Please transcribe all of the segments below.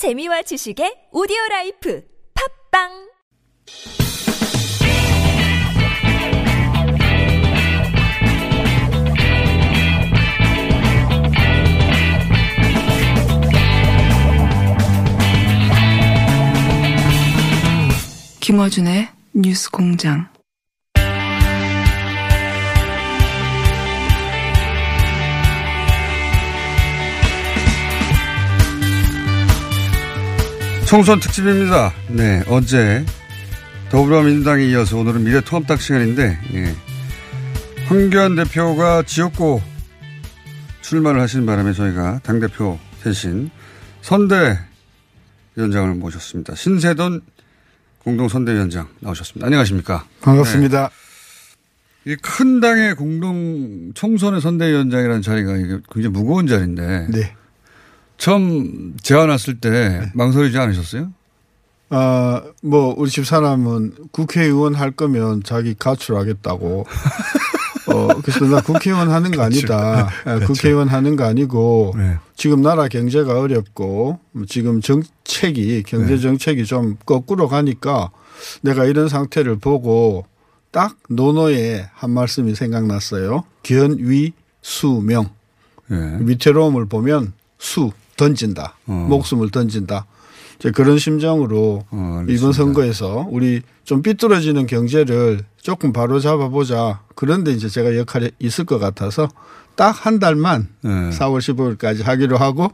재미와 지식의 오디오 라이프 팝빵 김어준의 뉴스 공장. 총선 특집입니다. 네, 어제 더불어민주당에 이어서 오늘은 미래통합당 시간인데, 예. 황교안 대표가 지역구 출마를 하신 바람에 저희가 당 대표 대신 선대 위원장을 모셨습니다. 신세돈 공동선대위원장 나오셨습니다. 안녕하십니까. 반갑습니다. 이큰 당의 공동 총선의 선대위원장이라는 자리가 굉장히 무거운 자리인데, 네. 처음 제안 왔을 때 망설이지 않으셨어요? 아, 뭐, 우리 집 사람은 국회의원 할 거면 자기 가출하겠다고. 어, 그래서 나 국회의원 하는 거 아니다. 예, 국회의원 하는 거 아니고 네. 지금 나라 경제가 어렵고 지금 정책이 경제 정책이 좀 거꾸로 가니까 내가 이런 상태를 보고 딱 노노의 한 말씀이 생각났어요. 견위 수명. 예. 위태로움을 보면 수 던진다. 어. 목숨을 던진다. 이제 그런 심정으로 어. 이번 선거에서 우리 좀 삐뚤어지는 경제를 조금 바로 잡아보자. 그런데 이제 제가 역할이 있을 것 같아서 딱 한 달만 네. 4월 15일까지 하기로 하고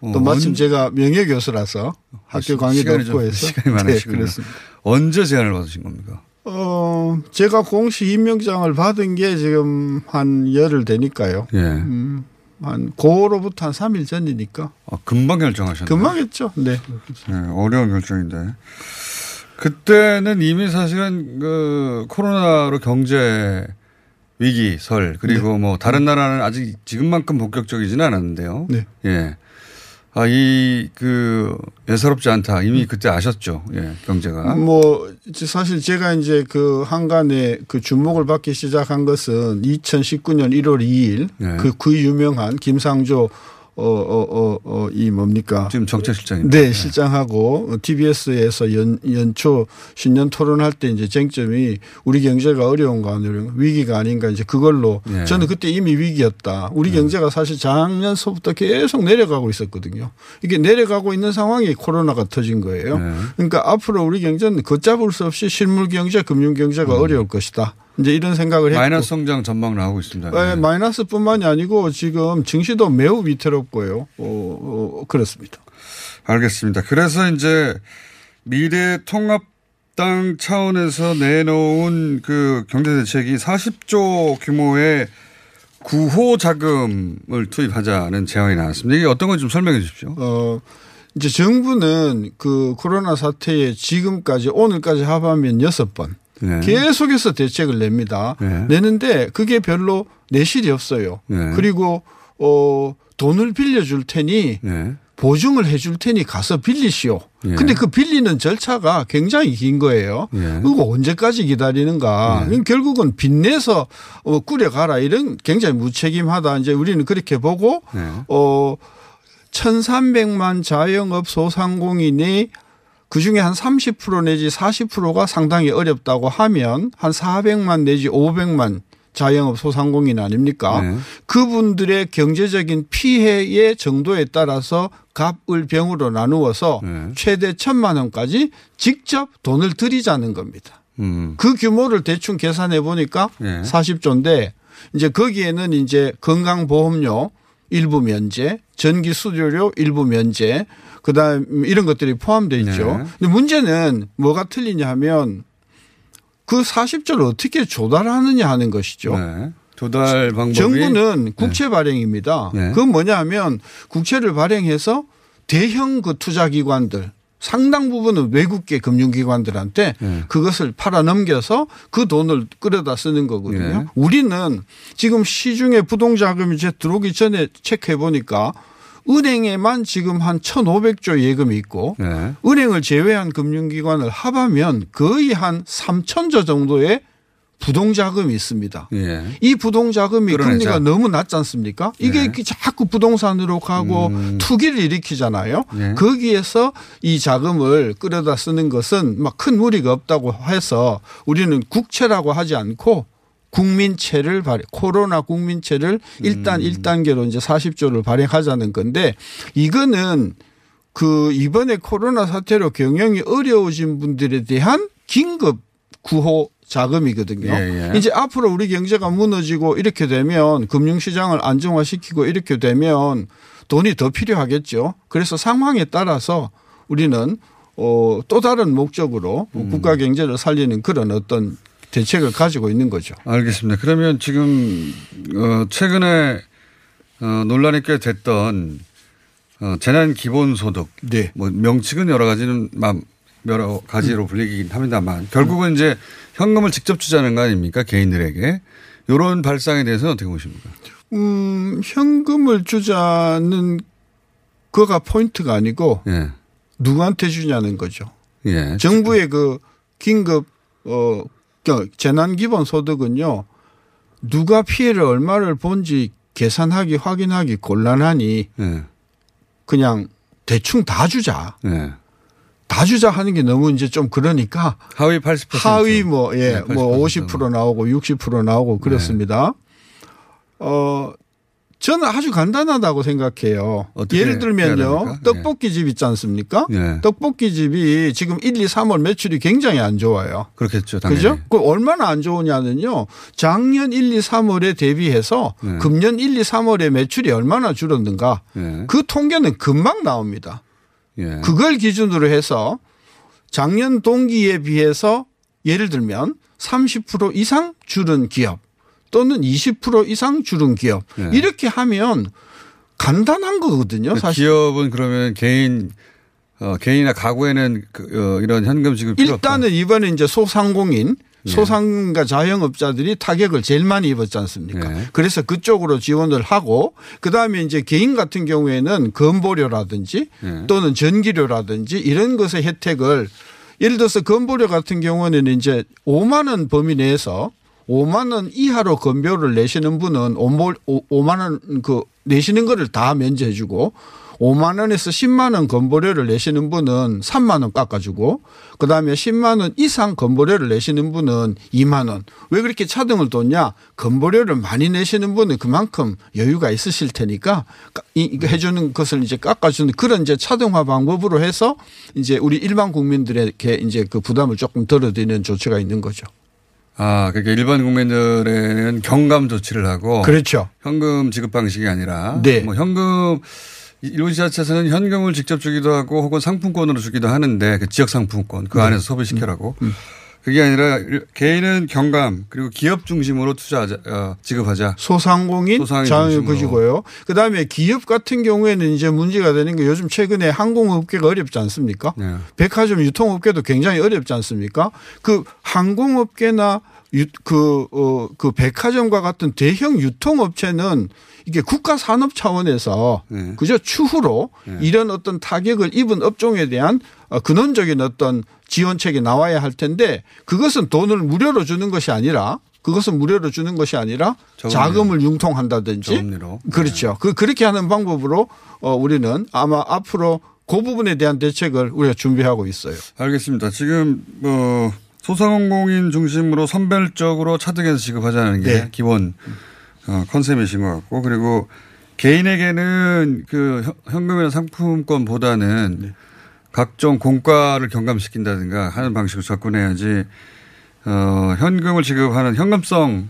또 어, 마침 언- 제가 명예 교수라서 학교 시- 강의도 없고 좀- 해서 시간이 네, 많으시군요. 그렇습니다. 언제 제안을 받으신 겁니까? 어, 제가 공식 임명장을 받은 게 지금 한 열흘 되니까요. 예. 음, 한 고로부터 한 3일 전이니까 아, 금방 결정하셨네요. 금방 했죠. 네. 네, 어려운 결정인데. 그때는 이미 사실은 그 코로나로 경제 위기 설 그리고 뭐 다른 나라는 아직 지금만큼 본격적이지는 않았는데요. 네. 예. 아, 이, 그, 예사롭지 않다. 이미 그때 아셨죠. 예, 경제가. 뭐 사실 제가 이제 그 한간에 그 주목을 받기 시작한 것은 2019년 1월 2일 네. 그, 그 유명한 김상조 어, 어, 어, 어, 이 뭡니까? 지금 정책실장입니다. 네, 실장하고 TBS에서 연, 연초 신년 토론할 때 이제 쟁점이 우리 경제가 어려운가 안 어려운가 위기가 아닌가 이제 그걸로 네. 저는 그때 이미 위기였다. 우리 경제가 사실 작년서부터 계속 내려가고 있었거든요. 이게 내려가고 있는 상황이 코로나가 터진 거예요. 네. 그러니까 앞으로 우리 경제는 걷잡을 수 없이 실물 경제, 금융 경제가 어려울 것이다. 이제 이런 생각을 했고. 마이너스 성장 전망 나오고 있습니다. 네, 예. 마이너스뿐만이 아니고 지금 증시도 매우 위태롭고요. 어, 어, 그렇습니다. 알겠습니다. 그래서 이제 미래 통합당 차원에서 내놓은 그 경제 대책이 40조 규모의 구호 자금을 투입하자는 제안이 나왔습니다. 이게 어떤 건지 좀 설명해 주십시오. 어, 이제 정부는 그 코로나 사태에 지금까지 오늘까지 합하면 여섯 번 네. 계속해서 대책을 냅니다. 네. 내는데 그게 별로 내실이 없어요. 네. 그리고 어, 돈을 빌려줄 테니 네. 보증을 해줄 테니 가서 빌리시오. 예. 근데 그 빌리는 절차가 굉장히 긴 거예요. 예. 그거 언제까지 기다리는가. 예. 결국은 빚내서 어, 꾸려가라. 이런 굉장히 무책임하다. 이제 우리는 그렇게 보고 네. 어 1,300만 자영업 소상공인이 그 중에 한 30% 내지 40%가 상당히 어렵다고 하면 한 400만 내지 500만 자영업 소상공인 아닙니까? 네. 그분들의 경제적인 피해의 정도에 따라서 갑을 병으로 나누어서 네. 최대 천만 원까지 직접 돈을 들이자는 겁니다. 음. 그 규모를 대충 계산해 보니까 네. 40조인데 이제 거기에는 이제 건강보험료 일부 면제, 전기 수료료 일부 면제, 그다음 이런 것들이 포함되어 있죠. 네. 근데 문제는 뭐가 틀리냐 하면 그 40조를 어떻게 조달하느냐 하는 것이죠. 네. 조달 방법이 정부는 국채 발행입니다. 네. 그건 뭐냐 하면 국채를 발행해서 대형 그 투자 기관들 상당 부분은 외국계 금융기관들한테 네. 그것을 팔아 넘겨서 그 돈을 끌어다 쓰는 거거든요. 네. 우리는 지금 시중에 부동자금이 이제 들어오기 전에 체크해 보니까 은행에만 지금 한 1,500조 예금이 있고 네. 은행을 제외한 금융기관을 합하면 거의 한 3천조 정도의 부동자금이 있습니다. 예. 이 부동자금이. 금리가 너무 낮지 않습니까? 이게 네. 이렇게 자꾸 부동산으로 가고 음. 투기를 일으키잖아요. 네. 거기에서 이 자금을 끌어다 쓰는 것은 막 큰 무리가 없다고 해서 우리는 국채라고 하지 않고 국민채를 발행, 코로나 국민채를 일단 음. 일 1단계로 이제 40조를 발행하자는 건데 이거는 그 이번에 코로나 사태로 경영이 어려워진 분들에 대한 긴급 구호 자금이거든요. 예, 예. 이제 앞으로 우리 경제가 무너지고 이렇게 되면 금융시장을 안정화시키고 이렇게 되면 돈이 더 필요하겠죠. 그래서 상황에 따라서 우리는 어, 또 다른 목적으로 음. 국가 경제를 살리는 그런 어떤 대책을 가지고 있는 거죠. 알겠습니다. 그러면 지금 어 최근에 어 논란이 꽤 됐던 어 재난 기본소득 네. 뭐 명칭은 여러 가지는 막 여러 가지로 불리긴 합니다만 결국은 이제 현금을 직접 주자는 거 아닙니까 개인들에게 이런 발상에 대해서는 어떻게 보십니까? 음, 현금을 주자는 그가 포인트가 아니고 예, 누구한테 주냐는 거죠. 예, 정부의 그 긴급 어그 재난 기본 소득은요. 누가 피해를 얼마를 본지 계산하기 확인하기 곤란하니 예, 그냥 대충 다 주자. 예. 다 주자 하는 게 너무 이제 좀 그러니까 하위 80% 하위 뭐, 예, 네, 뭐80% 50% 나오고 60% 나오고 그렇습니다. 어, 저는 아주 간단하다고 생각해요. 예를 들면요. 떡볶이 집 있지 않습니까? 예. 떡볶이 집이 지금 1, 2, 3월 매출이 굉장히 안 좋아요. 그렇겠죠. 당연히. 그죠? 그 얼마나 안 좋으냐면요. 작년 1, 2, 3월에 대비해서 네. 금년 1, 2, 3월에 매출이 얼마나 줄었는가. 예. 그 통계는 금방 나옵니다. 예. 그걸 기준으로 해서 작년 동기에 비해서 예를 들면 30% 이상 줄은 기업 또는 20% 이상 줄은 기업 네. 이렇게 하면 간단한 거거든요. 그 사실 기업은 그러면 개인 어, 개인이나 가구에는 그, 어, 이런 현금 지급. 일단은 이번에 이제 소상공인 예. 소상가 자영업자들이 타격을 제일 많이 입었지 않습니까? 예. 그래서 그쪽으로 지원을 하고 그다음에 이제 개인 같은 경우에는 건보료라든지 예. 또는 전기료라든지 이런 것의 혜택을 예를 들어서 건보료 같은 경우는 이제 5만 원 범위 내에서 5만 원 이하로 건보료를 내시는 분은 5만 원 그 내시는 거를 다 면제해 주고 5만 원에서 10만 원 건보료를 내시는 분은 3만 원 깎아주고 그다음에 10만 원 이상 건보료를 내시는 분은 2만 원. 왜 그렇게 차등을 뒀냐? 건보료를 많이 내시는 분은 그만큼 여유가 있으실 테니까 이- 이거 해주는 것을 이제 깎아주는 그런 이제 차등화 방법으로 해서 이제 우리 일반 국민들에게 이제 그 부담을 조금 덜어드리는 조치가 있는 거죠. 아, 그러니까 일반 국민들에는 경감 조치를 하고 그렇죠. 현금 지급 방식이 아니라 네. 뭐 현금 일부 지자체에서는 현금을 직접 주기도 하고 혹은 상품권으로 주기도 하는데 그 지역 상품권 네. 그 안에서 소비시켜라고 음. 그게 아니라 개인은 경감 그리고 기업 중심으로 투자하자 어, 지급하자. 소상공인 소상인 중심으로. 그지고요. 그다음에 기업 같은 경우에는 이제 문제가 되는 게 요즘 최근에 항공업계가 어렵지 않습니까? 네. 백화점 유통업계도 굉장히 어렵지 않습니까? 그 항공업계나 유, 그, 어, 그 백화점과 같은 대형 유통업체는 이게 국가 산업 차원에서 네. 그저 추후로 네. 이런 어떤 타격을 입은 업종에 대한 어, 근원적인 어떤 지원책이 나와야 할 텐데 그것은 돈을 무료로 주는 것이 아니라 그것은 무료로 주는 것이 아니라 저금리. 자금을 융통한다든지 저금리로. 그렇죠. 그 그렇게 하는 방법으로 어 우리는 아마 앞으로 그 부분에 대한 대책을 우리가 준비하고 있어요. 알겠습니다. 지금 뭐 소상공인 중심으로 선별적으로 차등해서 지급하자는 게 네. 기본 어, 컨셉이신 것 같고 그리고 개인에게는 그 현- 현금이나 상품권보다는 네. 각종 공과를 경감시킨다든가 하는 방식으로 접근해야지 어, 현금을 지급하는 현금성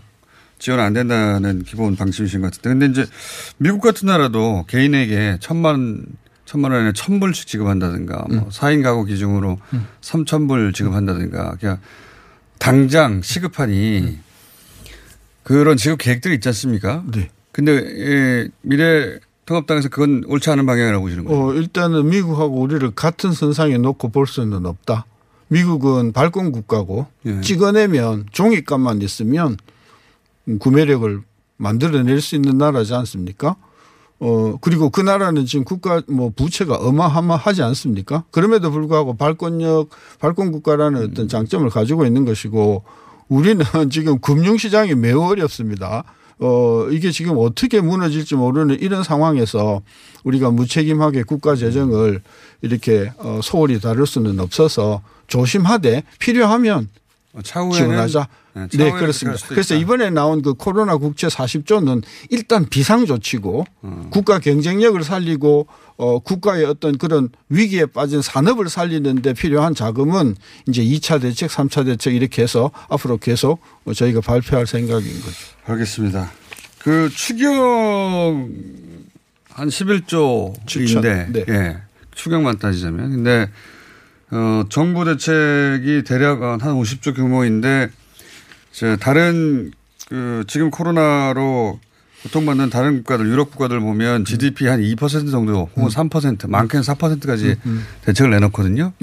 지원 안 된다는 기본 방침이신 것 같은데. 근데 이제 미국 같은 나라도 개인에게 천만 천만 원에 천 불씩 지급한다든가 뭐 4인 가구 기준으로 삼천 불 지급한다든가 그냥 당장 시급하니 그런 지급 계획들이 있지 않습니까? 네. 근데 예, 미래 통합당에서 그건 옳지 않은 방향이라고 보시는 거예요. 어 일단은 미국하고 우리를 같은 선상에 놓고 볼 수는 없다. 미국은 발권 국가고 예. 찍어내면 종이값만 있으면 구매력을 만들어낼 수 있는 나라지 않습니까? 어 그리고 그 나라는 지금 국가 뭐 부채가 어마어마하지 않습니까? 그럼에도 불구하고 발권력 발권 국가라는 어떤 장점을 가지고 있는 것이고 우리는 지금 금융시장이 매우 어렵습니다. 어, 이게 지금 어떻게 무너질지 모르는 이런 상황에서 우리가 무책임하게 국가 재정을 이렇게 어, 소홀히 다룰 수는 없어서 조심하되 필요하면 지원하자. 네, 네, 그렇습니다. 그래서. 이번에 나온 그 코로나 국채 40조는 일단 비상조치고 국가 경쟁력을 살리고 어, 국가의 어떤 그런 위기에 빠진 산업을 살리는데 필요한 자금은 이제 2차 대책, 3차 대책 이렇게 해서 앞으로 계속 저희가 발표할 생각인 거죠. 알겠습니다. 그 추경 한 11조인데 추천, 네. 예. 추경만 따지자면 근데 어 정부 대책이 대략 한 50조 규모인데 이제 다른 그 지금 코로나로 고통받는 다른 국가들 유럽 국가들 보면 GDP 한 2% 정도 혹은 3% 많게는 4%까지 대책을 내놓거든요.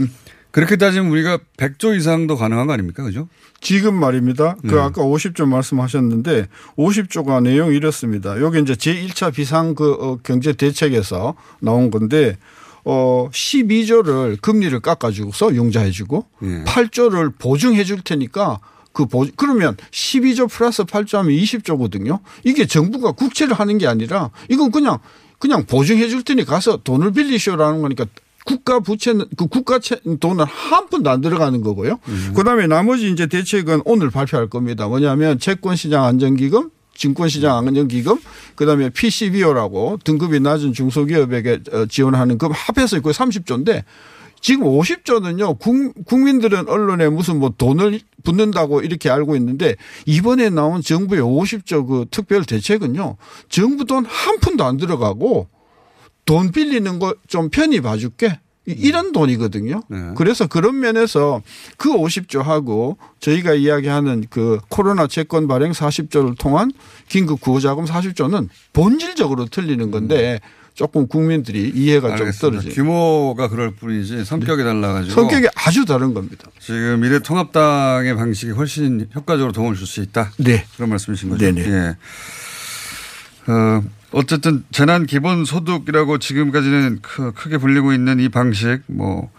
그렇게 따지면 우리가 100조 이상도 가능한 거 아닙니까? 그죠? 지금 말입니다. 그 네. 아까 50조 말씀하셨는데 50조가 내용이 이렇습니다. 여기 이제 제1차 비상 그 어, 경제 대책에서 나온 건데 어 12조를 금리를 깎아주고서 융자해주고 예. 8조를 보증해줄 테니까 그 보, 그러면 12조 플러스 8조 하면 20조거든요. 이게 정부가 국채를 하는 게 아니라 이건 그냥 그냥 보증해 줄 테니 가서 돈을 빌리쇼라는 거니까 국가 부채는 그 국가 채 돈은 한 푼도 안 들어가는 거고요. 그다음에 나머지 이제 대책은 오늘 발표할 겁니다. 뭐냐면 채권 시장 안정기금 증권시장 안정기금, 그다음에 PCBO라고 등급이 낮은 중소기업에게 어, 지원하는 금 합해서 그 30조인데 지금 50조는요, 국민들은 언론에 무슨 뭐 돈을 붓는다고 이렇게 알고 있는데 이번에 나온 정부의 50조 그 특별 대책은요, 정부 돈 한 푼도 안 들어가고 돈 빌리는 거 좀 편히 봐줄게. 이- 이런 돈이거든요. 네. 그래서 그런 면에서 그 50조하고 저희가 이야기하는 그 코로나 채권 발행 40조를 통한 긴급 구호자금 40조는 본질적으로 틀리는 건데 조금 국민들이 이해가 좀 알겠습니다. 떨어지는 규모가 그럴 뿐이지 성격이 달라가지고 성격이 아주 다른 겁니다. 지금 미래통합당의 방식이 훨씬 효과적으로 도움을 줄 수 있다. 네. 그런 말씀이신 거죠. 네네. 예. 어, 어쨌든 재난 기본 소득이라고 지금까지는 크, 크게 불리고 있는 이 방식 뭐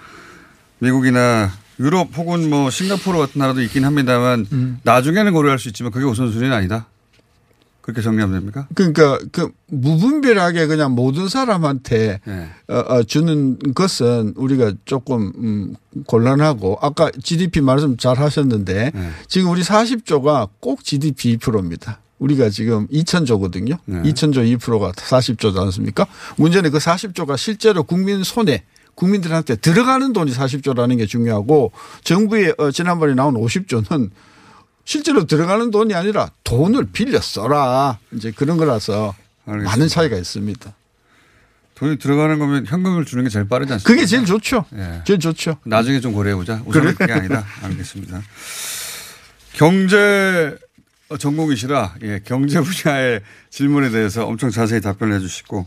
미국이나 유럽 혹은 뭐 싱가포르 같은 나라도 있긴 합니다만 음. 나중에는 고려할 수 있지만 그게 우선순위는 아니다. 그렇게 정리하면 됩니까? 그러니까 그 무분별하게 그냥 모든 사람한테 예. 어, 어, 주는 것은 우리가 조금 음, 곤란하고 아까 GDP 말씀 잘 하셨는데 네. 지금 우리 40조가 꼭 GDP 2%입니다. 우리가 지금 2천조거든요. 네. 2천조 2%가 40조지 않습니까? 문제는 그 40조가 실제로 국민 손에 국민들한테 들어가는 돈이 40조라는 게 중요하고 정부의 어, 지난번에 나온 50조는 실제로 들어가는 돈이 아니라 돈을 빌려 써라. 이제 그런 거라서 알겠습니다. 많은 차이가 있습니다. 돈이 들어가는 거면 현금을 주는 게 제일 빠르지 않습니까? 그게 제일 좋죠. 예. 제일 좋죠. 나중에 좀 고려해 보자. 우선 그게 아니다. 알겠습니다. 경제 전공이시라 예, 경제 분야의 질문에 대해서 엄청 자세히 답변을 해주시고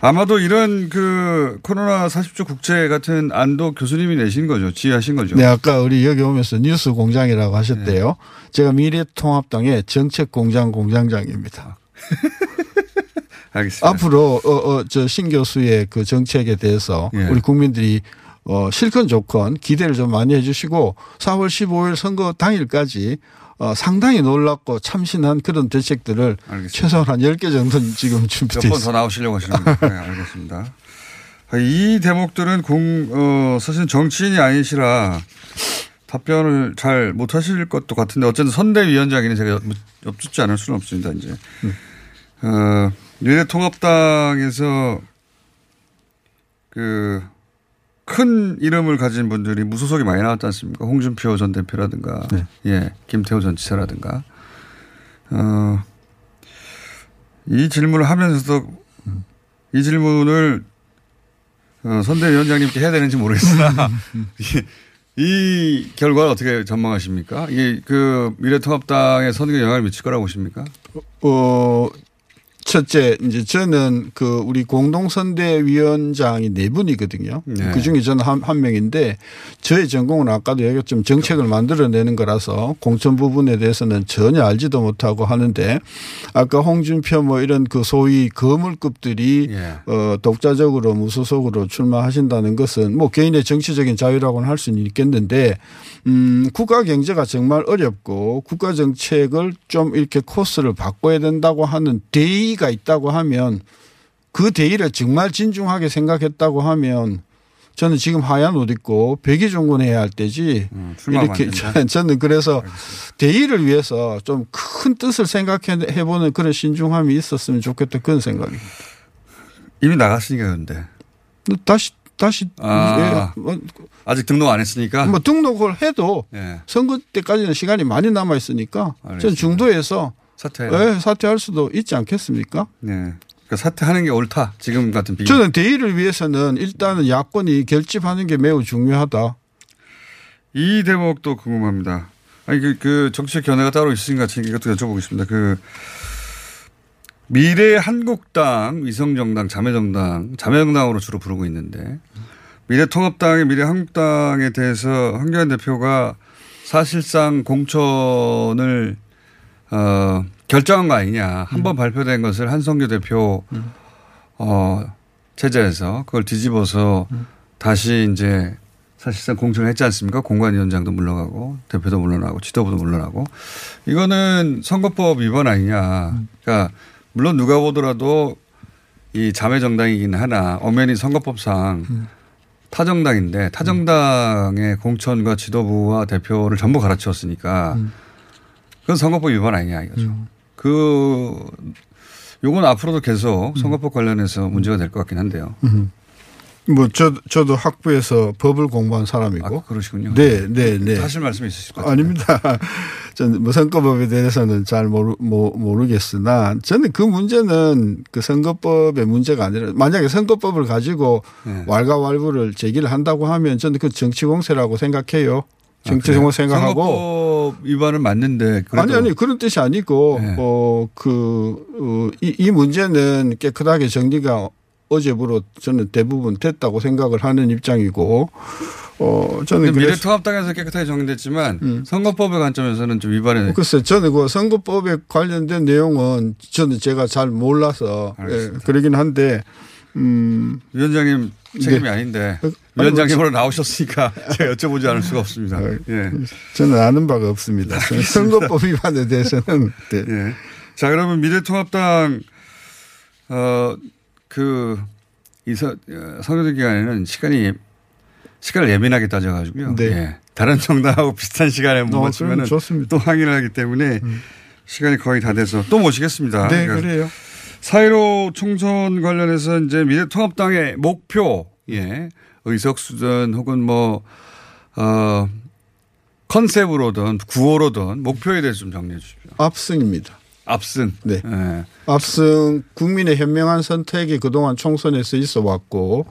아마도 이런 그 코로나 40조 국채 같은 안도 교수님이 내신 거죠. 지휘하신 거죠. 네, 아까 우리 여기 오면서 뉴스 공장이라고 하셨대요. 제가 미래통합당의 정책 공장 공장장입니다. 알겠습니다. 앞으로 어, 어, 저 신 교수의 그 정책에 대해서 예. 우리 국민들이 어, 실컷 좋건 기대를 좀 많이 해 주시고 4월 15일 선거 당일까지 어, 상당히 놀랍고 참신한 그런 대책들을 알겠습니다. 최소한 한 10개 정도는 지금 몇 준비되어 번더 있습니다. 나오시려고 하시는 거예요. 네, 알겠습니다. 이 대목들은 공, 어, 사실 정치인이 아니시라 답변을 잘 못하실 것도 같은데 어쨌든 선대위원장이니 제가 여- 엽죽지 않을 수는 없습니다. 이제 어, 미래통합당에서 그 큰 이름을 가진 분들이 무소속이 많이 나왔지 않습니까? 홍준표 전 대표라든가, 네. 예, 김태호 전 지사라든가, 어, 이 질문을 하면서도 이 질문을 어, 선대위원장님께 해야 되는지 모르겠으나 이, 이 결과를 어떻게 전망하십니까? 이게 그 미래통합당의 선거에 영향을 미칠 거라고 보십니까? 어, 첫째 이제 저는 그 우리 공동선대위원장이 네 분이거든요. 네. 그 중에 저는 한, 한 명인데 저의 전공은 아까도 얘기했지만 정책을 만들어내는 거라서 공천 부분에 대해서는 전혀 알지도 못하고 하는데 아까 홍준표 뭐 이런 그 소위 거물급들이 예. 어, 독자적으로 무소속으로 출마하신다는 것은 뭐 개인의 정치적인 자유라고는 할 수는 있겠는데 음, 국가 경제가 정말 어렵고 국가 정책을 좀 이렇게 코스를 바꿔야 된다고 하는 대의 가 있다고 하면 그 대의를 정말 진중하게 생각했다고 하면 저는 지금 하얀 옷 입고 백의종군해야 할 때지 음, 이렇게. 저는 그래서 대의를 위해서 좀 큰 뜻을 생각해 보는 그런 신중함이 있었으면 좋겠다 그런 생각입니다. 이미 나갔으니까 그런데 다시 다시 아. 예, 뭐, 아직 등록 안 했으니까. 뭐 등록을 해도 예. 선거 때까지는 시간이 많이 남아 있으니까 전 알겠습니다. 중도에서 사퇴. 예, 사퇴할 수도 있지 않겠습니까? 네. 그러니까 사퇴하는 게 옳다. 지금 같은 비교. 저는 대의를 위해서는 일단은 야권이 결집하는 게 매우 중요하다. 이 대목도 궁금합니다. 아니 그, 그 정치적 견해가 따로 있으신가 지금 이것도 여쭤보겠습니다. 그 미래 한국당, 위성정당, 자매정당, 자매정당으로 주로 부르고 있는데 미래통합당의 미래 한국당에 대해서 황교안 대표가 사실상 공천을 어, 결정한 거 아니냐. 한번 발표된 것을 한성규 대표 어, 체제에서 그걸 뒤집어서 다시 이제 사실상 공천을 했지 않습니까? 공관위원장도 물러가고 대표도 물러나고 지도부도 물러나고. 이거는 선거법 위반 아니냐. 그러니까 물론 누가 보더라도 이 자매 정당이긴 하나 엄연히 선거법상 타정당인데 타정당의 공천과 지도부와 대표를 전부 갈아치웠으니까 그건 선거법 위반 아니냐 이거죠. 그 요건 앞으로도 계속 선거법 관련해서 문제가 될 것 같긴 한데요. 뭐저 저도 학부에서 법을 공부한 사람이고. 아, 그러시군요. 네, 네, 네. 하실 말씀이 있으실 것 같아요. 아닙니다. 저는 뭐 선거법에 대해서는 잘 모르, 모, 모르겠으나 저는 그 문제는 그 선거법의 문제가 아니라 만약에 선거법을 가지고 네. 왈가왈부를 제기를 한다고 하면 저는 그 정치 공세라고 생각해요. 아, 정치 그래요? 공세 생각하고 선거법 위반은 맞는데 아니 아니 그런 뜻이 아니고 네. 어그 어, 이, 이 문제는 깨끗하게 정리가 어제부로 저는 대부분 됐다고 생각을 하는 입장이고 어 저는 미래통합당에서 깨끗하게 정리됐지만 음. 선거법의 관점에서는 좀 위반해. 글쎄 저는 그 선거법에 관련된 내용은 저는 제가 잘 몰라서 예, 알겠습니다. 그러긴 한데 음 위원장님 책임이 네. 아닌데 아니, 위원장님으로 나오셨으니까 제가 여쭤보지 않을 수가 없습니다. 아, 예. 저는 아는 바가 없습니다. 저는 선거법 위반에 대해서는 네. 예. 자 그러면 미래통합당 어그 이서 어, 선거제 기간에는 시간이 시간을 예민하게 따져가지고요. 네. 예. 다른 정당하고 비슷한 시간에 못 어, 맞추면. 또 항의를 하기 때문에 시간이 거의 다 돼서 또 모시겠습니다. 네 그러니까 그래요. 사이로 총선 관련해서 이제 미래통합당의 목표, 예, 의석수든 혹은 뭐, 어, 컨셉으로든 구호로든 목표에 대해서 좀 정리해 주십시오. 압승입니다. 압승. 네. 예. 압승 국민의 현명한 선택이 그동안 총선에서 있어 왔고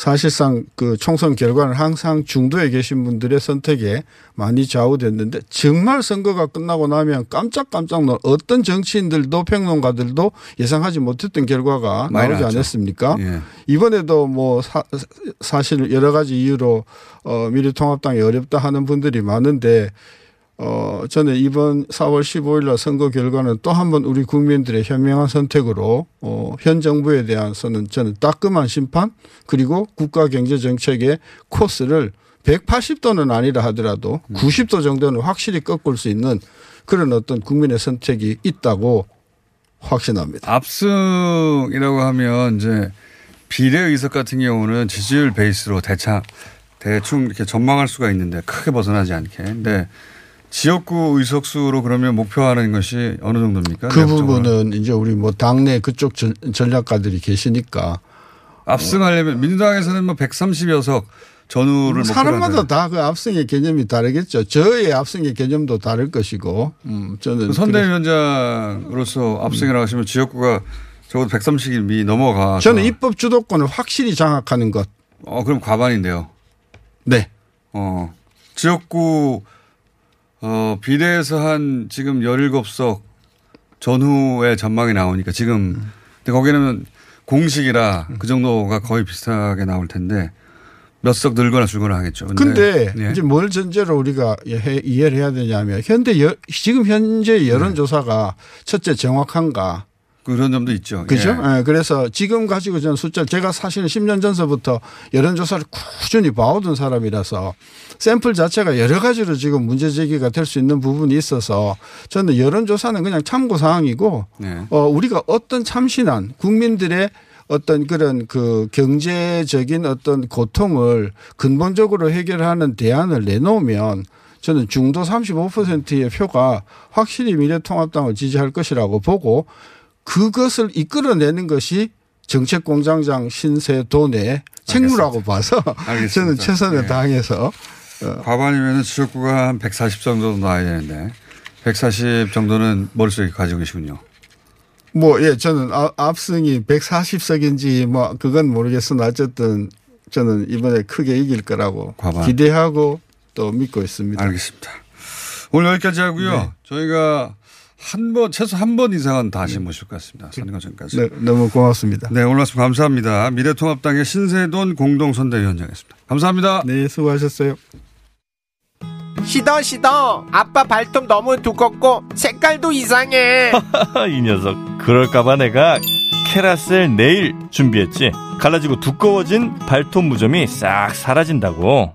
사실상 그 총선 결과는 항상 중도에 계신 분들의 선택에 많이 좌우됐는데 정말 선거가 끝나고 나면 깜짝깜짝 놀 어떤 정치인들도 평론가들도 예상하지 못했던 결과가 나오지. 않았습니까? 예. 이번에도 뭐 사, 사실 여러 가지 이유로 어 미래통합당이 어렵다 하는 분들이 많은데 어 저는 이번 4월 15일 날 선거 결과는 또 한 번 우리 국민들의 현명한 선택으로 어 현 정부에 대해서는 저는 따끔한 심판 그리고 국가 경제 정책의 코스를 180도는 아니라 하더라도 90도 정도는 확실히 꺾을 수 있는 그런 어떤 국민의 선택이 있다고 확신합니다. 압승이라고 하면 이제 비례 의석 같은 경우는 지지율 베이스로 대차 대충 이렇게 전망할 수가 있는데 크게 벗어나지 않게. 근데 지역구 의석수로 그러면 목표하는 것이 어느 정도입니까? 그? 부분은 이제 우리 뭐 당내 그쪽 전- 전략가들이 계시니까 압승하려면 민주당에서는 뭐 130여석 전후를 사람마다. 다 그 압승의 개념이 다르겠죠. 저의 압승의 개념도 다를 것이고, 음, 저는 그 선대위원장으로서 압승이라고 하시면 지역구가 적어도 130이 넘어가. 저는 입법 주도권을 확실히 장악하는 것. 어 그럼 과반인데요. 네, 어 지역구 어 비례에서 한 지금 17석 전후의 전망이 나오니까 지금 근데 거기는 공식이라 그 정도가 거의 비슷하게 나올 텐데 몇 석 늘거나 줄거나 하겠죠. 근데 예. 이제 뭘 전제로 우리가 해- 이해를 해야 되냐면 현대 여, 지금 현재 여론조사가 첫째 정확한가 그런 점도 있죠. 그죠? 예. 예, 그래서 지금 가지고 저는 숫자 제가 사실은 10년 전서부터 여론조사를 꾸준히 봐오던 사람이라서 샘플 자체가 여러 가지로 지금 문제 제기가 될 수 있는 부분이 있어서 저는 여론조사는 그냥 참고 사항이고 네. 어, 우리가 어떤 참신한 국민들의 어떤 그런 그 경제적인 어떤 고통을 근본적으로 해결하는 대안을 내놓으면 저는 중도 35%의 표가 확실히 미래통합당을 지지할 것이라고 보고 그것을 이끌어내는 것이 정책 공장장 신세 돈의 책무라고 봐서 알겠습니다. 저는 최선을 네. 다해서 과반이면 지역구가 한 140 정도 나와야 되는데 140 정도는 머릿속에 가지고 계시군요. 뭐, 예, 저는 아- 압승이 140석인지 뭐, 그건 모르겠으나 어쨌든 저는 이번에 크게 이길 거라고 과반. 기대하고 또 믿고 있습니다. 알겠습니다. 오늘 여기까지 하고요. 네. 저희가 한 번, 최소 한 번 이상은 다시 모실 것 같습니다. 선거 전까지. 네, 너무 고맙습니다. 네, 오늘 말씀 감사합니다. 미래통합당의 신세돈 공동선대위원장이었습니다. 감사합니다. 네, 수고하셨어요. 시더 시더 아빠 발톱 너무 두껍고 색깔도 이상해 이 녀석 그럴까봐 내가 캐라셀 네일 준비했지 갈라지고 두꺼워진 발톱 무좀이 싹 사라진다고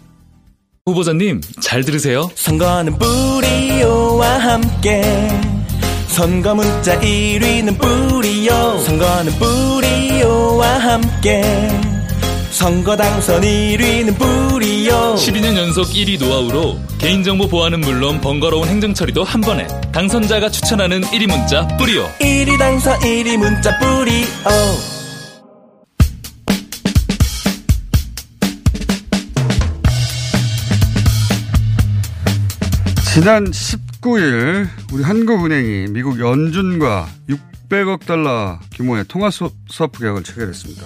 후보자님 잘 들으세요. 선거는 뿌리오와 함께. 선거 문자 1위는 뿌리오. 선거는 뿌리오와 함께. 선거 당선 1위는 뿌리오. 12년 연속 1위 노하우로 개인정보 보안은 물론 번거로운 행정처리도 한 번에 당선자가 추천하는 1위 문자 뿌리오. 1위 당선 1위 문자 뿌리오 지난 19일 우리 한국은행이 미국 연준과 600억 달러 규모의 통화 수- 스와프 계약을 체결했습니다.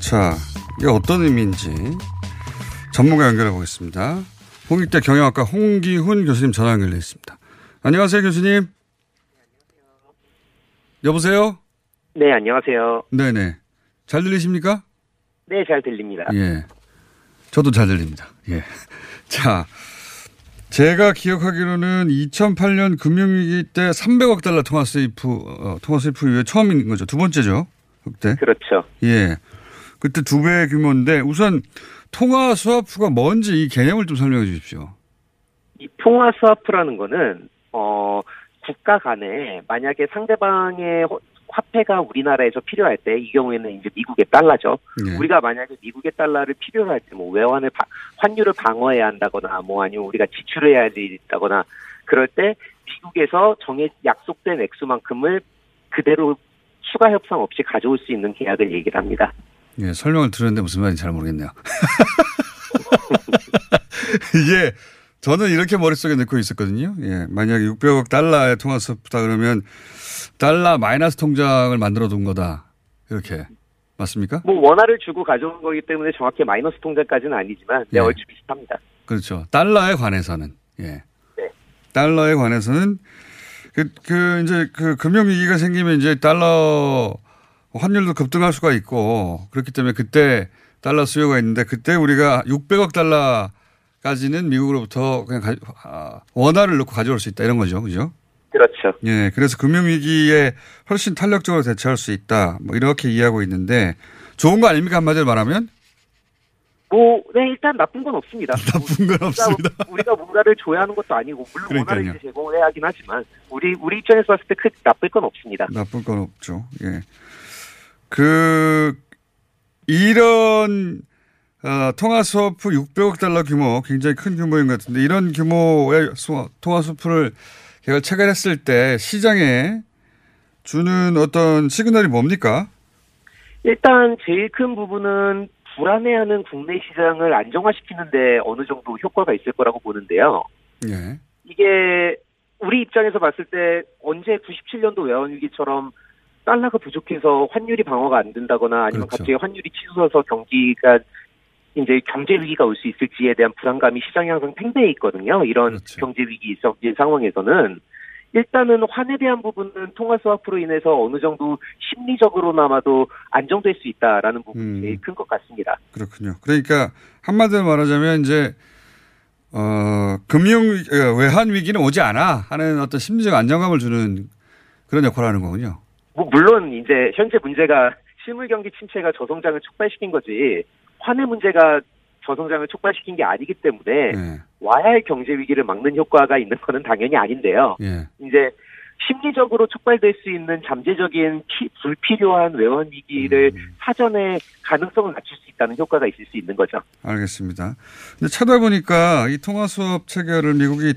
자, 이게 어떤 의미인지 전문가 연결해 보겠습니다. 홍익대 경영학과 홍기훈 교수님 전화 연결돼 있습니다. 안녕하세요, 교수님. 여보세요? 네, 안녕하세요. 네네. 잘 들리십니까? 네, 잘 들립니다. 예. 저도 잘 들립니다. 예. 자, 제가 기억하기로는 2008년 금융위기 때 300억 달러 통화 스와프, 어, 통화 스와프 이후에 처음인 거죠. 두 번째죠. 그때. 그렇죠. 예. 그때 두배 규모인데 우선 통화 스와프가 뭔지 이 개념을 좀 설명해 주십시오. 이 통화 스와프라는 거는 어 국가 간에 만약에 상대방의 호- 화폐가 우리나라에서 필요할 때 이 경우에는 이제 미국의 달러죠. 예. 우리가 만약에 미국의 달러를 필요로 할 때 뭐 외환을 바- 환율을 방어해야 한다거나 뭐 아니면 우리가 지출해야 되다거나 그럴 때 미국에서 정해 약속된 액수만큼을 그대로 추가 협상 없이 가져올 수 있는 계약을 얘기를 합니다. 예, 설명을 들었는데 무슨 말인지 잘 모르겠네요. 이게 저는 이렇게 머릿속에 넣고 있었거든요. 예. 만약에 600억 달러의 통화 스프다 그러면 달러 마이너스 통장을 만들어 둔 거다. 이렇게. 맞습니까? 뭐 원화를 주고 가져온 거기 때문에 정확히 마이너스 통장까지는 아니지만 네, 예. 얼추 비슷합니다. 그렇죠. 달러에 관해서는. 예. 네. 달러에 관해서는 그, 그, 이제 그 금융 위기가 생기면 이제 달러 환율도 급등할 수가 있고 그렇기 때문에 그때 달러 수요가 있는데 그때 우리가 600억 달러까지는 미국으로부터 그냥 가, 아, 원화를 넣고 가져올 수 있다 이런 거죠. 그죠? 그렇죠. 예, 그래서 금융위기에 훨씬 탄력적으로 대처할 수 있다. 뭐 이렇게 이해하고 있는데 좋은 거 아닙니까? 한마디로 말하면? 뭐, 네, 일단 나쁜 건 없습니다. 나쁜 건 없습니다. 우리가, 뭔가를 줘야 하는 것도 아니고, 물론 그러니까요. 원화를 이제 제공해야 하긴 하지만, 우리, 우리 입장에서 봤을 때 크, 나쁠 건 없습니다. 나쁠 건 없죠. 예. 그, 이런, 어, 통화 스와프 600억 달러 규모 굉장히 큰 규모인 것 같은데 이런 규모의 수- 통화 스와프를 걔가 체결했을 때 시장에 주는 어떤 시그널이 뭡니까? 일단 제일 큰 부분은 불안해하는 국내 시장을 안정화시키는데 어느 정도 효과가 있을 거라고 보는데요. 예. 이게 우리 입장에서 봤을 때 언제 97년도 외환 위기처럼 달러가 부족해서 환율이 방어가 안 된다거나 아니면 그렇죠. 갑자기 환율이 치솟아서 경기가 이제 경제 위기가 올 수 있을지에 대한 불안감이 시장에 항상 팽배해 있거든요. 이런 그렇죠. 경제 위기 있었던 상황에서는 일단은 환에 대한 부분은 통화 스와프로 인해서 어느 정도 심리적으로나마도 안정될 수 있다라는 부분이 음. 제일 큰 것 같습니다. 그렇군요. 그러니까 한마디로 말하자면 이제 어 금융 어, 외환 위기는 오지 않아 하는 어떤 심리적 안정감을 주는 그런 역할을 하는 거군요. 뭐 물론 이제 현재 문제가 실물 경기 침체가 저성장을 촉발시킨 거지 환의 문제가 저성장을 촉발시킨 게 아니기 때문에 예. 와야 할 경제 위기를 막는 효과가 있는 거는 당연히 아닌데요. 예. 이제 심리적으로 촉발될 수 있는 잠재적인 피- 불필요한 외환 위기를 음. 사전에 가능성을 낮출 수 있다는 효과가 있을 수 있는 거죠. 알겠습니다. 근데 찾아보니까 이 통화 수업 체결을 미국이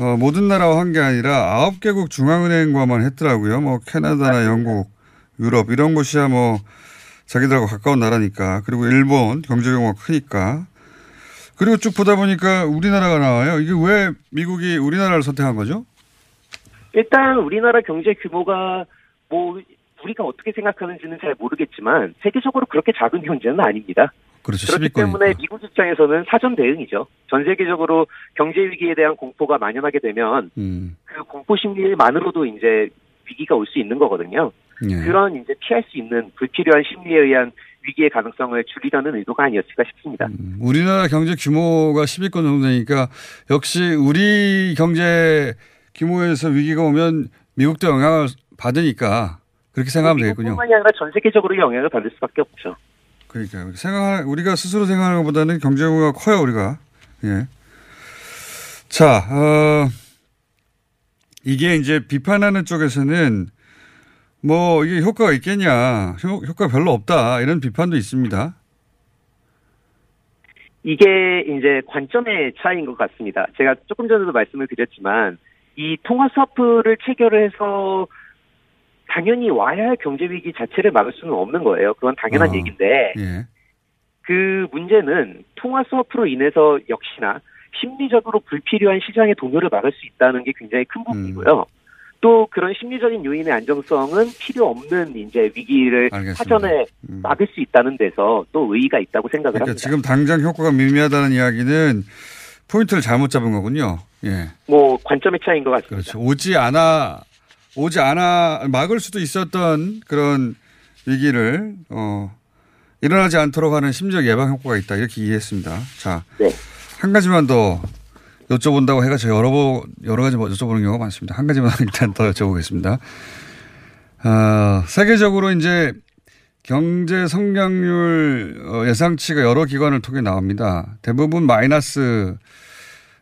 어, 모든 나라와 한 게 아니라 아홉 개국 중앙은행과만 했더라고요. 뭐 캐나다나 영국, 유럽 이런 곳이야 뭐 자기들하고 가까운 나라니까 그리고 일본 경제 규모가 크니까 그리고 쭉 보다 보니까 우리나라가 나와요. 이게 왜 미국이 우리나라를 선택한 거죠? 일단 우리나라 경제 규모가 뭐 우리가 어떻게 생각하는지는 잘 모르겠지만 세계적으로 그렇게 작은 경제는 아닙니다. 그렇죠. 그렇기 10위권이니까. 때문에 미국 입장에서는 사전 대응이죠. 전 세계적으로 경제 위기에 대한 공포가 만연하게 되면 음, 그 공포 심리만으로도 이제 위기가 올 수 있는 거거든요. 예. 그런 이제 피할 수 있는 불필요한 심리에 의한 위기의 가능성을 줄이려는 의도가 아니었을까 싶습니다. 음, 우리나라 경제 규모가 10위권 정도 되니까 역시 우리 경제 규모에서 위기가 오면 미국도 영향을 받으니까 그렇게 생각하면 되겠군요. 뿐만이 아니라 전 세계적으로 영향을 받을 수밖에 없죠. 그러니까 생각 우리가 스스로 생각하는 것보다는 경제 규모가 커요 우리가. 예. 자, 어, 이게 이제 비판하는 쪽에서는 뭐 이게 효과가 있겠냐, 효, 효과 별로 없다 이런 비판도 있습니다. 이게 이제 관점의 차이인 것 같습니다. 제가 조금 전에도 말씀을 드렸지만 이 통화 스와프를 체결을 해서 당연히 와야 할 경제 위기 자체를 막을 수는 없는 거예요. 그건 당연한 어. 얘기인데 예. 그 문제는 통화 스와프로 인해서 역시나 심리적으로 불필요한 시장의 동요를 막을 수 있다는 게 굉장히 큰 부분이고요. 또 그런 심리적인 요인의 안정성은 필요 없는 이제 위기를 알겠습니다. 사전에 음. 막을 수 있다는 데서 또 의의가 있다고 생각을 그러니까 합니다. 지금 당장 효과가 미미하다는 이야기는 포인트를 잘못 잡은 거군요. 예. 뭐 관점의 차이인 것 같습니다. 그렇죠. 오지 않아, 오지 않아, 막을 수도 있었던 그런 위기를, 어, 일어나지 않도록 하는 심리적 예방 효과가 있다. 이렇게 이해했습니다. 자. 네. 한 가지만 더 여쭤본다고 해가 저 여러, 번- 여러 가지 여쭤보는 경우가 많습니다. 한 가지만 일단 더 여쭤보겠습니다. 어, 세계적으로 이제 경제 성장률 어, 예상치가 여러 기관을 통해 나옵니다. 대부분 마이너스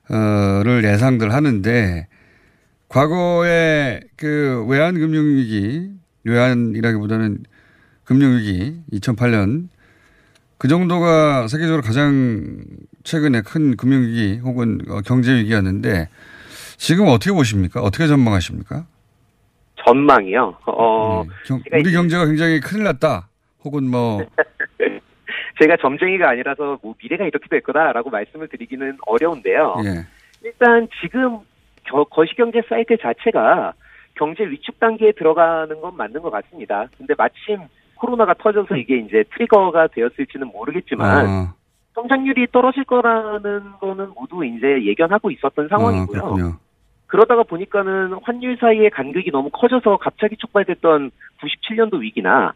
어를 예상들 하는데 과거에 그 외환 금융위기 외환이라기보다는 금융위기 2008년 그 정도가 세계적으로 가장 최근에 큰 금융위기 혹은 어, 경제위기였는데 지금 어떻게 보십니까? 어떻게 전망하십니까? 전망이요. 어, 네. 경- 우리 경제가 굉장히 큰일 났다. 혹은 뭐 제가 점쟁이가 아니라서 뭐 미래가 이렇게 될 거다라고 말씀을 드리기는 어려운데요. 예. 일단 지금 겨- 거시경제 사이클 자체가 경제 위축 단계에 들어가는 건 맞는 것 같습니다. 근데 마침 코로나가 터져서 이게 이제 트리거가 되었을지는 모르겠지만 어, 성장률이 떨어질 거라는 거는 모두 이제 예견하고 있었던 상황이고요. 어, 그렇군요. 그러다가 보니까는 환율 사이의 간극이 너무 커져서 갑자기 촉발됐던 97년도 위기나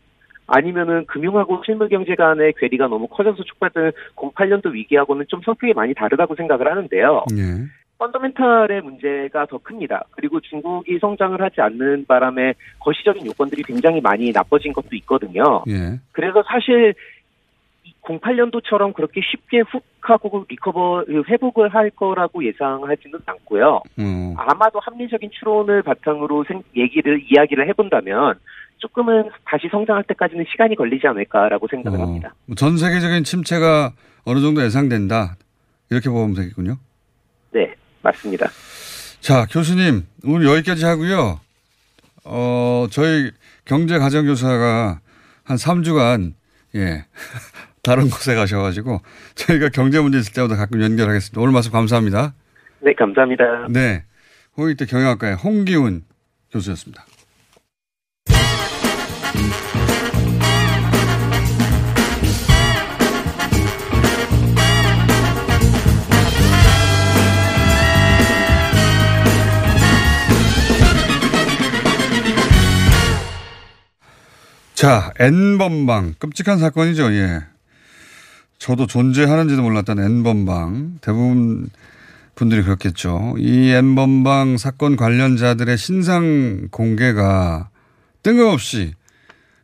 아니면은 금융하고 실물 경제 간의 괴리가 너무 커져서 촉발된 08년도 위기하고는 좀 성격이 많이 다르다고 생각을 하는데요. 예. 펀더멘탈의 문제가 더 큽니다. 그리고 중국이 성장을 하지 않는 바람에 거시적인 요건들이 굉장히 많이 나빠진 것도 있거든요. 예. 그래서 사실 08년도처럼 그렇게 쉽게 훅 하고 리커버 회복을 할 거라고 예상하지는 않고요. 어. 아마도 합리적인 추론을 바탕으로 생- 얘기를 이야기를 해본다면 조금은 다시 성장할 때까지는 시간이 걸리지 않을까라고 생각을 합니다. 어, 전 세계적인 침체가 어느 정도 예상된다. 이렇게 보면 되겠군요. 네, 맞습니다. 자, 교수님, 오늘 여기까지 하고요. 어, 저희 경제 가정교사가 한 3주간, 예, 다른 곳에 가셔가지고 저희가 경제 문제 있을 때마다 가끔 연결하겠습니다. 오늘 말씀 감사합니다. 네, 감사합니다. 네. 홍익대 경영학과의 홍기훈 교수였습니다. 자, N번방. 끔찍한 사건이죠, 예. 저도 존재하는지도 몰랐던 N번방. 대부분 분들이 그렇겠죠. 이 N번방 사건 관련자들의 신상 공개가 뜬금없이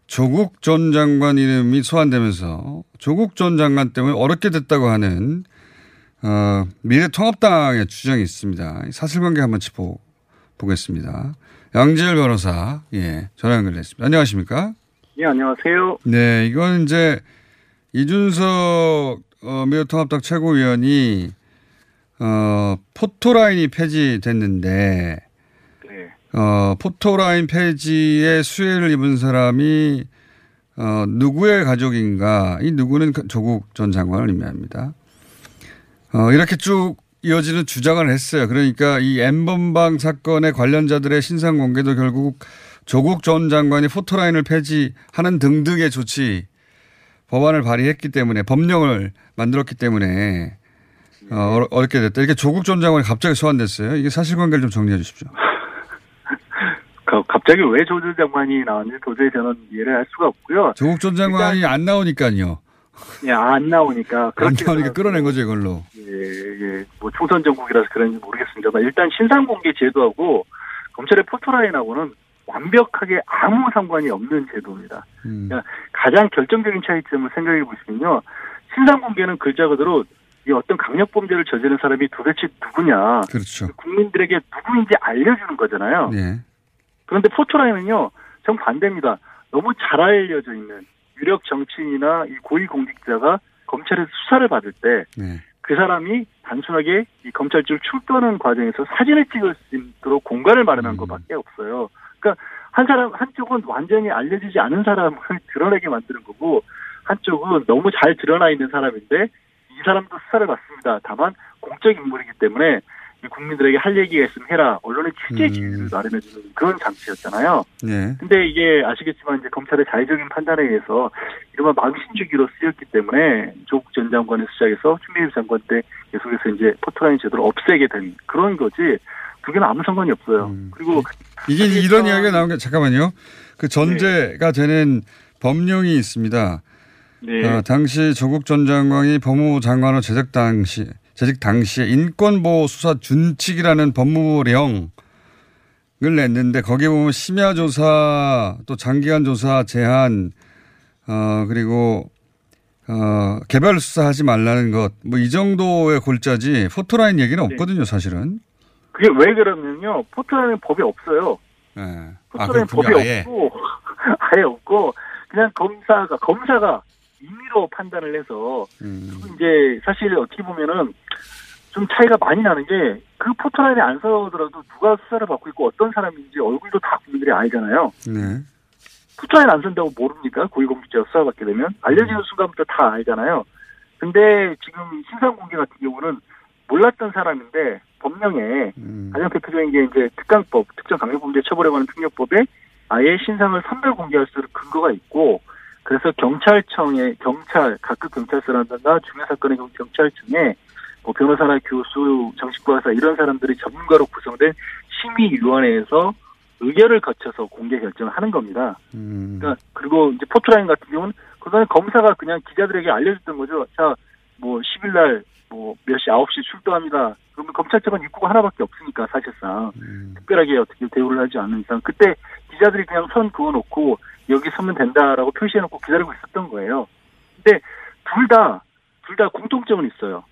조국 전 장관 이름이 소환되면서 조국 전 장관 때문에 어렵게 됐다고 하는 어, 미래통합당의 주장이 있습니다. 사실관계 한번 짚어보겠습니다. 양지열 변호사, 예, 전화 연결됐습니다. 안녕하십니까? 예, 안녕하세요. 네, 이건 이제 이준석 어, 미래통합당 최고위원이 어, 포토라인이 폐지됐는데 네. 어, 포토라인 폐지에 수혜를 입은 사람이 어, 누구의 가족인가? 이 누구는 그 조국 전 장관을 의미합니다. 어, 이렇게 쭉 이어지는 주장을 했어요. 그러니까 이 엠번방 사건의 관련자들의 신상 공개도 결국 조국 전 장관이 포토라인을 폐지하는 등등의 조치 법안을 발의했기 때문에 법령을 만들었기 때문에 어, 어려- 어렵게 됐다. 이렇게 조국 전 장관이 갑자기 소환됐어요. 이게 사실관계를 좀 정리해 주십시오. 그 갑자기 왜 조준 장관이 나왔는지 도저히 저는 이해를 할 수가 없고요. 조국 전 장관이 안 나오니까요. 예, 안 나오니까. 안 그렇게 나오니까 끌어낸 거죠, 이걸로. 예, 예, 뭐 총선 전국이라서 그런지 모르겠습니다만 일단 신상 공개 제도하고 검찰의 포토라인하고는 완벽하게 아무 상관이 없는 제도입니다. 음. 그러니까 가장 결정적인 차이점을 생각해 보시면요. 신상 공개는 글자 그대로 이 어떤 강력 범죄를 저지른 사람이 도대체 누구냐, 그렇죠. 국민들에게 누구인지 알려주는 거잖아요. 예. 그런데 포토라인은요, 정 반대입니다. 너무 잘 알려져 있는 유력 정치인이나 이 고위공직자가 검찰에서 수사를 받을 때그 네. 사람이 단순하게 이 검찰庁출두하는 과정에서 사진을 찍을 수 있도록 공간을 마련한 것밖에 없어요. 그러니까 한 사람 한쪽은 완전히 알려지지 않은 사람을 드러내게 만드는 거고 한쪽은 너무 잘 드러나 있는 사람인데 이 사람도 수사를 받습니다. 다만 공적 인물이기 때문에 이 국민들에게 할 얘기가 있으면 해라. 언론의 취재 지위를 마련해주는 그런 장치였잖아요. 네. 근데 이게 아시겠지만 이제 검찰의 자의적인 판단에 의해서 이른바 망신주기로 쓰였기 때문에 조국 전 장관의 수작에서 추미애 장관 때 계속해서 이제 포토라인 제도를 없애게 된 그런 거지 두 개는 아무 상관이 없어요. 그리고 이게 이런 이야기가 나온 게 잠깐만요. 그 전제가 되는 법령이 있습니다. 네. 어, 당시 조국 전 장관이 법무부 장관으로 재직 당시 재직 당시에 인권보호 수사 준칙이라는 법무부령을 냈는데 거기에 보면 심야 조사 또 장기간 조사 제한 어 그리고 어 개별 수사하지 말라는 것 뭐 이 정도의 골자지 포토라인 얘기는 없거든요 사실은. 그게 왜 그러면요. 포토라인 법이 없어요. 네. 아 포토라인 그렇군요 법이 아예. 없고 아예 없고 그냥 검사가 검사가 임의로 판단을 해서 음. 이제 사실 어떻게 보면은 좀 차이가 많이 나는 게 그 포토라인에 안 서더라도 누가 수사를 받고 있고 어떤 사람인지 얼굴도 다 국민들이 알잖아요. 네. 포토라인 안 선다고 모릅니까? 고위공직자가 수사받게 되면 알려지는 순간부터 다 알잖아요. 근데 지금 신상 공개 같은 경우는 몰랐던 사람인데 법령에 음. 가장 대표적인 게 이제 특강법, 특정 강력범죄 처벌에 관한 특례법에 아예 신상을 선별 공개할 수 있는 근거가 있고 그래서 경찰청에 경찰 각급 경찰서라든가 중요 사건의 경찰청에 뭐 변호사나 교수, 정식과사 이런 사람들이 전문가로 구성된 심의위원회에서 의결을 거쳐서 공개 결정을 하는 겁니다. 음. 그러니까 그리고 이제 포토라인 같은 경우는 그거는 검사가 그냥 기자들에게 알려줬던 거죠. 자 뭐 10일 날 뭐몇시 9시 출동합니다. 그러면 검찰청은 입구가 하나밖에 없으니까 사실상 특별하게 어떻게 대우를 하지 않는 이상 그때 기자들이 그냥 선 그어놓고 여기 서면 된다라고 표시해놓고 기다리고 있었던 거예요. 근데 둘 다 둘 다 공통점은 있어요.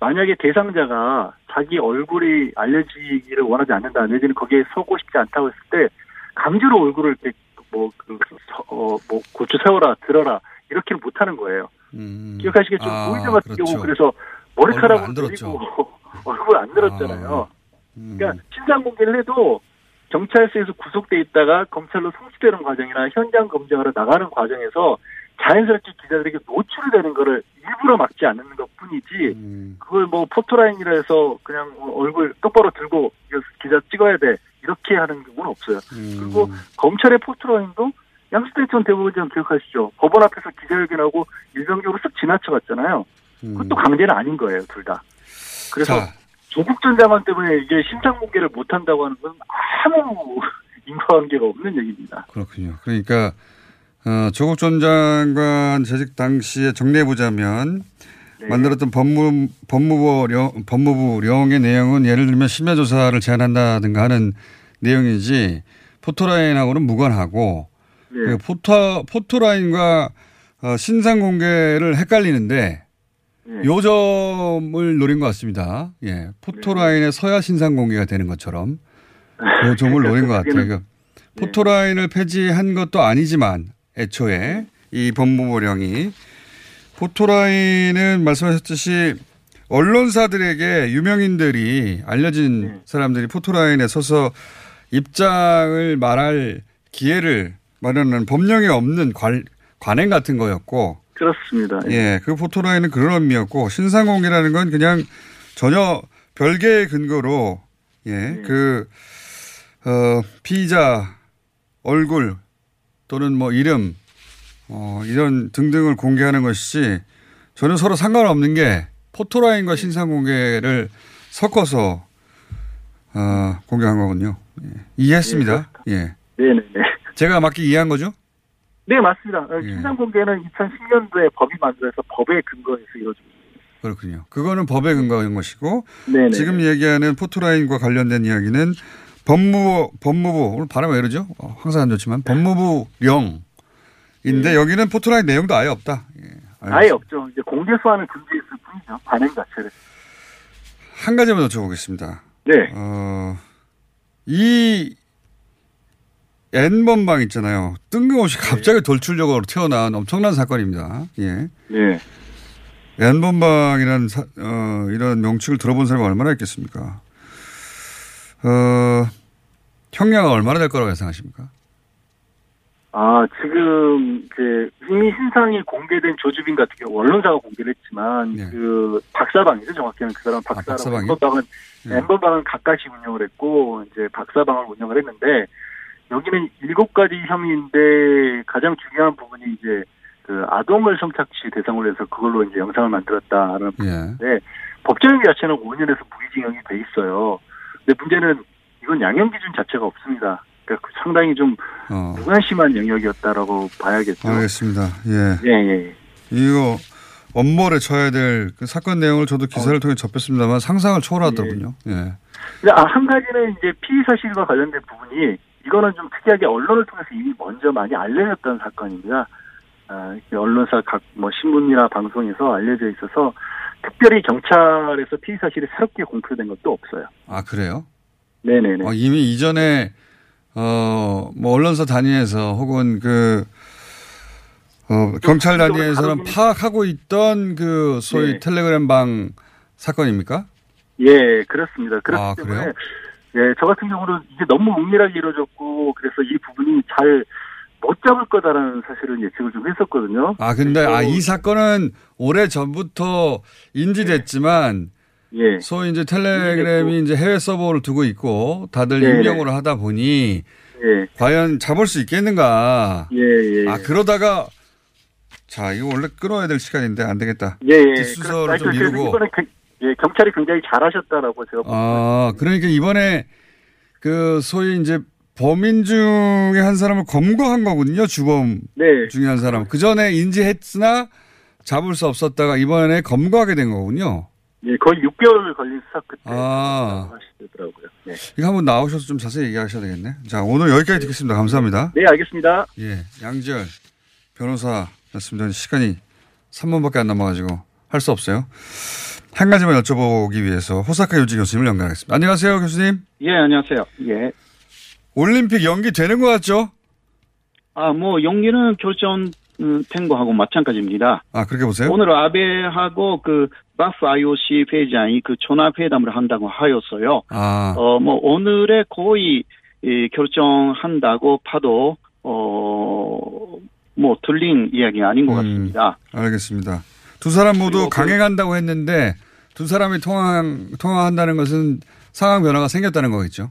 만약에 대상자가 자기 얼굴이 알려지기를 원하지 않는다 내지는 거기에 서고 싶지 않다고 했을 때 강제로 얼굴을 이렇게 뭐, 그, 서- 어, 뭐, 곧추 세워라, 들어라, 이렇게는 못하는 거예요. 기억하시겠죠? 아, 고유정 같은 그렇죠. 경우 그래서 머리카락을. 드리우고 얼굴 안 들었잖아요. 음. 그러니까 신상 공개를 해도 경찰서에서 구속돼 있다가 검찰로 송치되는 과정이나 현장 검증하러 나가는 과정에서 자연스럽게 기자들에게 노출이 되는 거를 일부러 막지 않는 것 뿐이지 음. 그걸 뭐 포토라인이라 해서 그냥 뭐 얼굴 똑바로 들고 기자 찍어야 돼 이렇게 하는 경우는 없어요. 그리고 검찰의 포토라인도 양수태 전 대법원장 기억하시죠? 법원 앞에서 기자회견하고 일방적으로 쓱 지나쳐갔잖아요. 그것도 강제는 아닌 거예요, 둘 다. 그래서 자. 조국 전 장관 때문에 이게 신상 공개를 못 한다고 하는 건 아무 인과관계가 없는 얘기입니다. 그렇군요. 그러니까 어, 조국 전 장관 재직 당시에 정리해 보자면 만들었던 법무 법무부령 법무부 령의 내용은 예를 들면 심야 조사를 제한한다든가 하는 내용이지 포토라인하고는 무관하고 네. 그 포토 포토라인과 어, 신상 공개를 헷갈리는데 네. 요 점을 노린 것 같습니다. 예, 포토라인에 서야 신상 공개가 되는 것처럼 그 점을 노린 것 같아요. 그 포토라인을 폐지한 것도 아니지만 애초에 이 법무부령이 포토라인은 말씀하셨듯이 언론사들에게 유명인들이 알려진 사람들이 포토라인에 서서 입장을 말할 기회를 마련하는 법령에 없는 관, 관행 같은 거였고 그렇습니다. 예, 그 포토라인은 그런 의미였고 신상공개라는 건 그냥 전혀 별개의 근거로 예, 그 어, 피의자 얼굴 또는 뭐 이름 어, 이런 등등을 공개하는 것이지 저는 서로 상관없는 게 포토라인과 신상공개를 섞어서 어, 공개한 거군요. 예. 이해했습니다. 예. 네네네. 제가 맞게 이해한 거죠? 네, 맞습니다. 어, 예. 신상 공개는 2010년도에 법이 만들어서 법의 근거에서 이루어지고 그렇군요. 그거는 법에 근거한 것이고 네네. 지금 얘기하는 포토라인과 관련된 이야기는 법무부 법무부 오늘 발음 왜 이러죠? 어, 항상 안 좋지만 법무부령인데 여기는 포토라인 내용도 아예 없다. 예. 아예 없죠. 이제 공개 수완을 금지했을 뿐이죠. 관행 자체를. 한 가지만 여쭤보겠습니다. 네. 어, 이 N번방 있잖아요. 뜬금없이 갑자기 돌출력으로 튀어나온 엄청난 사건입니다. 예. 네. N번방이라는 사- 어, 이런 명칭을 들어본 사람이 얼마나 있겠습니까? 어, 형량은 얼마나 될 거라고 예상하십니까? 아, 지금 이제 이미 신상이 공개된 조주빈 같은 경우 언론사가 공개를 했지만 그 박사방이죠 정확히는 그 사람 박사라고 박사방이요? 엠번방은 네. 각각이 운영을 했고 이제 박사방을 운영을 했는데 여기는 일곱 가지 혐의인데 가장 중요한 부분이 이제 그 아동을 성착취 대상으로 해서 그걸로 이제 영상을 만들었다는 예. 네, 법정형 자체는 5년에서 무기징역이 돼 있어요. 근데 문제는 이건 양형 기준 자체가 없습니다. 그러니까 상당히 좀 어, 무관심한 영역이었다라고 봐야겠죠. 알겠습니다. 예. 예, 예. 이거 엄벌에 쳐야 될 그 사건 내용을 저도 기사를 통해 접했습니다만 상상을 초월하더군요. 예. 근데 아, 한 가지는 이제 피의 사실과 관련된 부분이 이거는 좀 특이하게 언론을 통해서 이미 먼저 많이 알려졌던 사건입니다. 아, 언론사 각 뭐 신문이나 방송에서 알려져 있어서 특별히 경찰에서 피의 사실이 새롭게 공표된 것도 없어요. 아, 그래요? 네네네. 어, 이미 이전에 어, 뭐 언론사 단위에서 혹은 그 어, 경찰 단위에서는 파악하고 있던 그 소위 네. 텔레그램 방 사건입니까? 예, 그렇습니다. 그렇기 아, 때문에 그래요? 예, 저 같은 경우는 이게 너무 은밀하게 이루어졌고 그래서 이 부분이 잘 못 잡을 거다라는 사실은 예측을 좀 했었거든요. 아, 근데 아, 이 사건은 오래 전부터 인지됐지만 예. 소위 이제 텔레그램이 이제 해외 서버를 두고 있고 다들 네네. 익명으로 하다 보니 예. 과연 잡을 수 있겠는가? 예, 예. 아, 그러다가 자, 이거 원래 끊어야 될 시간인데 안 되겠다. 예, 예. 뒷수저를 좀 그래서 미루고. 이번에 그- 예, 경찰이 굉장히 잘하셨다라고 제가 아, 그러니까 이번에 그 소위 이제 범인 중에 한 사람을 검거한 거군요. 주범 네. 중에 한 사람. 그 전에 인지했으나 잡을 수 없었다가 이번에 검거하게 된 거군요. 예, 거의 6개월 걸린 수사 끝에 아. 하시더라고요. 네. 이거 한번 나오셔서 좀 자세히 얘기하셔야 되겠네. 자, 오늘 여기까지 듣겠습니다. 감사합니다. 네, 알겠습니다. 예, 양지열 변호사였습니다. 시간이 3분밖에 안 남아가지고 할 수 없어요. 한 가지만 여쭤보기 위해서 호사카 유지 교수님을 연결하겠습니다. 안녕하세요, 교수님. 예, 안녕하세요. 예. 올림픽 연기되는 것 같죠? 아, 뭐, 연기는 결정 된 거하고 마찬가지입니다. 아, 그렇게 보세요? 오늘 아베하고 그, 바프 IOC 회장이 그 전화 회담을 한다고 하였어요. 아, 어, 뭐, 오늘의 거의, 이, 결정한다고 봐도, 어, 뭐, 틀린 이야기 아닌 것 같습니다. 알겠습니다. 두 사람 모두 강행한다고 했는데 두 사람이 통화, 통화한다는 것은 상황 변화가 생겼다는 거겠죠?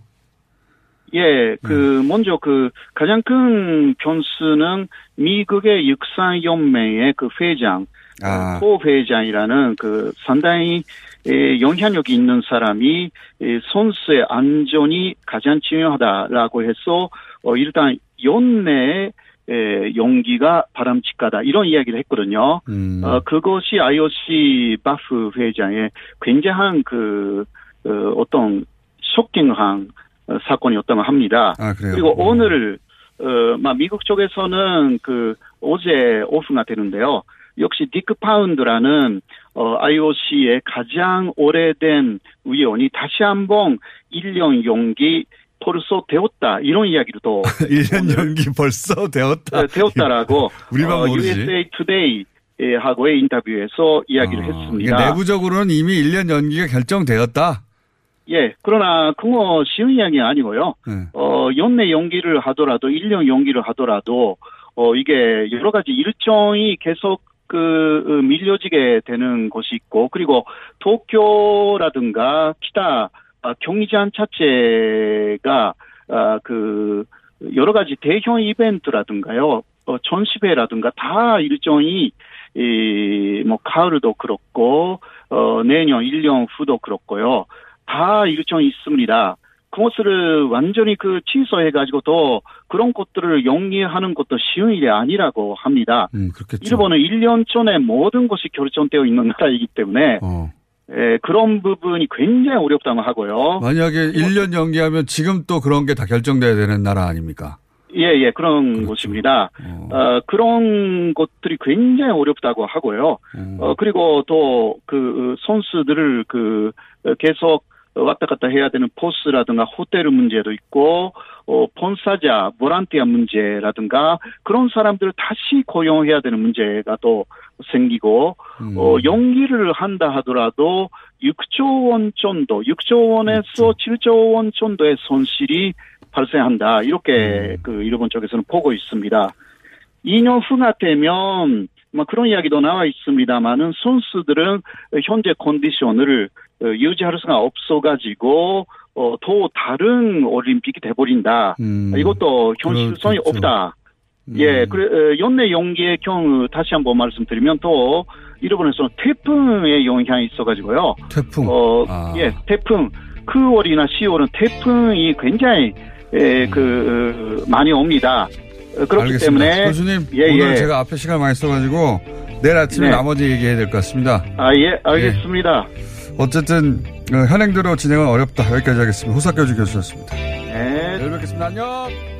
예, 그, 먼저 그, 가장 큰 변수는 미국의 육상연맹의 그 회장, 아. 포 회장이라는 그 상당히 에, 영향력이 있는 사람이 에, 선수의 안전이 가장 중요하다라고 해서 어, 일단 연내에 에, 연기가 바람직하다 이런 이야기를 했거든요. 음. 어, 그것이 IOC 바흐 회장의 굉장한 그 어, 어떤 쇼킹한 어, 사건이었다고 합니다. 아, 그래요? 그리고 오늘 어, 막 미국 쪽에서는 그 어제 오후가 되는데요. 역시 딕 파운드라는 어, IOC의 가장 오래된 위원이 다시 한번 1년 용기 벌써 되었다 이런 이야기를 또 1년 연기 벌써 되었다. 어, 되었다라고 우리만 어, 모르지. USA Today 하고의 인터뷰에서 이야기를 이게 했습니다. 내부적으로는 이미 1년 연기가 결정되었다. 예, 그러나 그거 쉬운 이야기 아니고요. 네. 어, 연내 연기를 하더라도 1년 연기를 하더라도 어, 이게 여러 가지 일정이 계속 그 어, 밀려지게 되는 곳이 있고 그리고 도쿄라든가 기타 아, 경기장 자체가 아, 그 여러 가지 대형 이벤트라든가요. 어, 전시회라든가 다 일정이 이, 뭐, 가을도 그렇고, 어, 내년 1년 후도 그렇고요. 다 일정이 있습니다. 그것을 완전히 그 취소해가지고 또 그런 것들을 영리하는 것도 쉬운 일이 아니라고 합니다. 음, 그렇겠죠. 일본은 1년 전에 모든 것이 결정되어 있는 나라이기 때문에 어. 예, 그런 부분이 굉장히 어렵다고 하고요. 만약에 1년 연기하면 지금 또 그런 게 다 결정돼야 되는 나라 아닙니까? 예, 예, 그런 것입니다. 어, 그런 것들이 굉장히 어렵다고 하고요. 어, 그리고 또 그 선수들을 그 어, 계속 왔다 갔다 해야 되는 포스라든가 호텔 문제도 있고, 어, 본사자, 보란티아 문제라든가 그런 사람들을 다시 고용해야 되는 문제가 또 생기고, 어, 연기를 한다 하더라도 6조 원 정도, 6조 원에서 7조 원 정도의 손실이 발생한다. 이렇게 그 일본 쪽에서는 보고 있습니다. 2년 후가 되면 뭐 그런 이야기도 나와 있습니다만은 선수들은 현재 컨디션을 어, 유지할 수가 없어가지고 어, 또 다른 올림픽이 돼버린다. 이것도 현실성이 그렇겠죠. 없다. 예, 그래, 어, 연내 연기의 경우 다시 한번 말씀드리면 또 일본에서는 태풍의 영향이 있어가지고요. 태풍. 어, 아. 예, 태풍. 9월이나 10월은 태풍이 굉장히 에, 그 어, 많이 옵니다. 어, 그렇기 알겠습니다. 때문에 교수님 예, 오늘 예. 제가 앞에 시간 많이 써가지고 내일 아침에 네. 나머지 얘기해야 될 것 같습니다. 아, 예, 알겠습니다. 어쨌든 어, 현행대로 진행은 어렵다. 여기까지 하겠습니다. 호사교주 교수였습니다. 네. 내일 뵙겠습니다. 안녕.